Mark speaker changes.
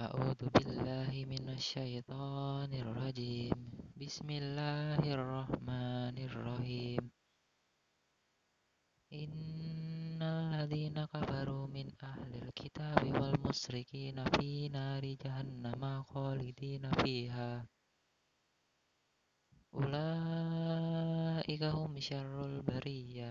Speaker 1: أعوذ بالله من الشيطان الرجيم. بسم الله الرحمن الرحيم. إن الذين كفروا من أهل الكتاب والمشركين في نار جهنم خالدين فيها. أولئك هم شر البرية.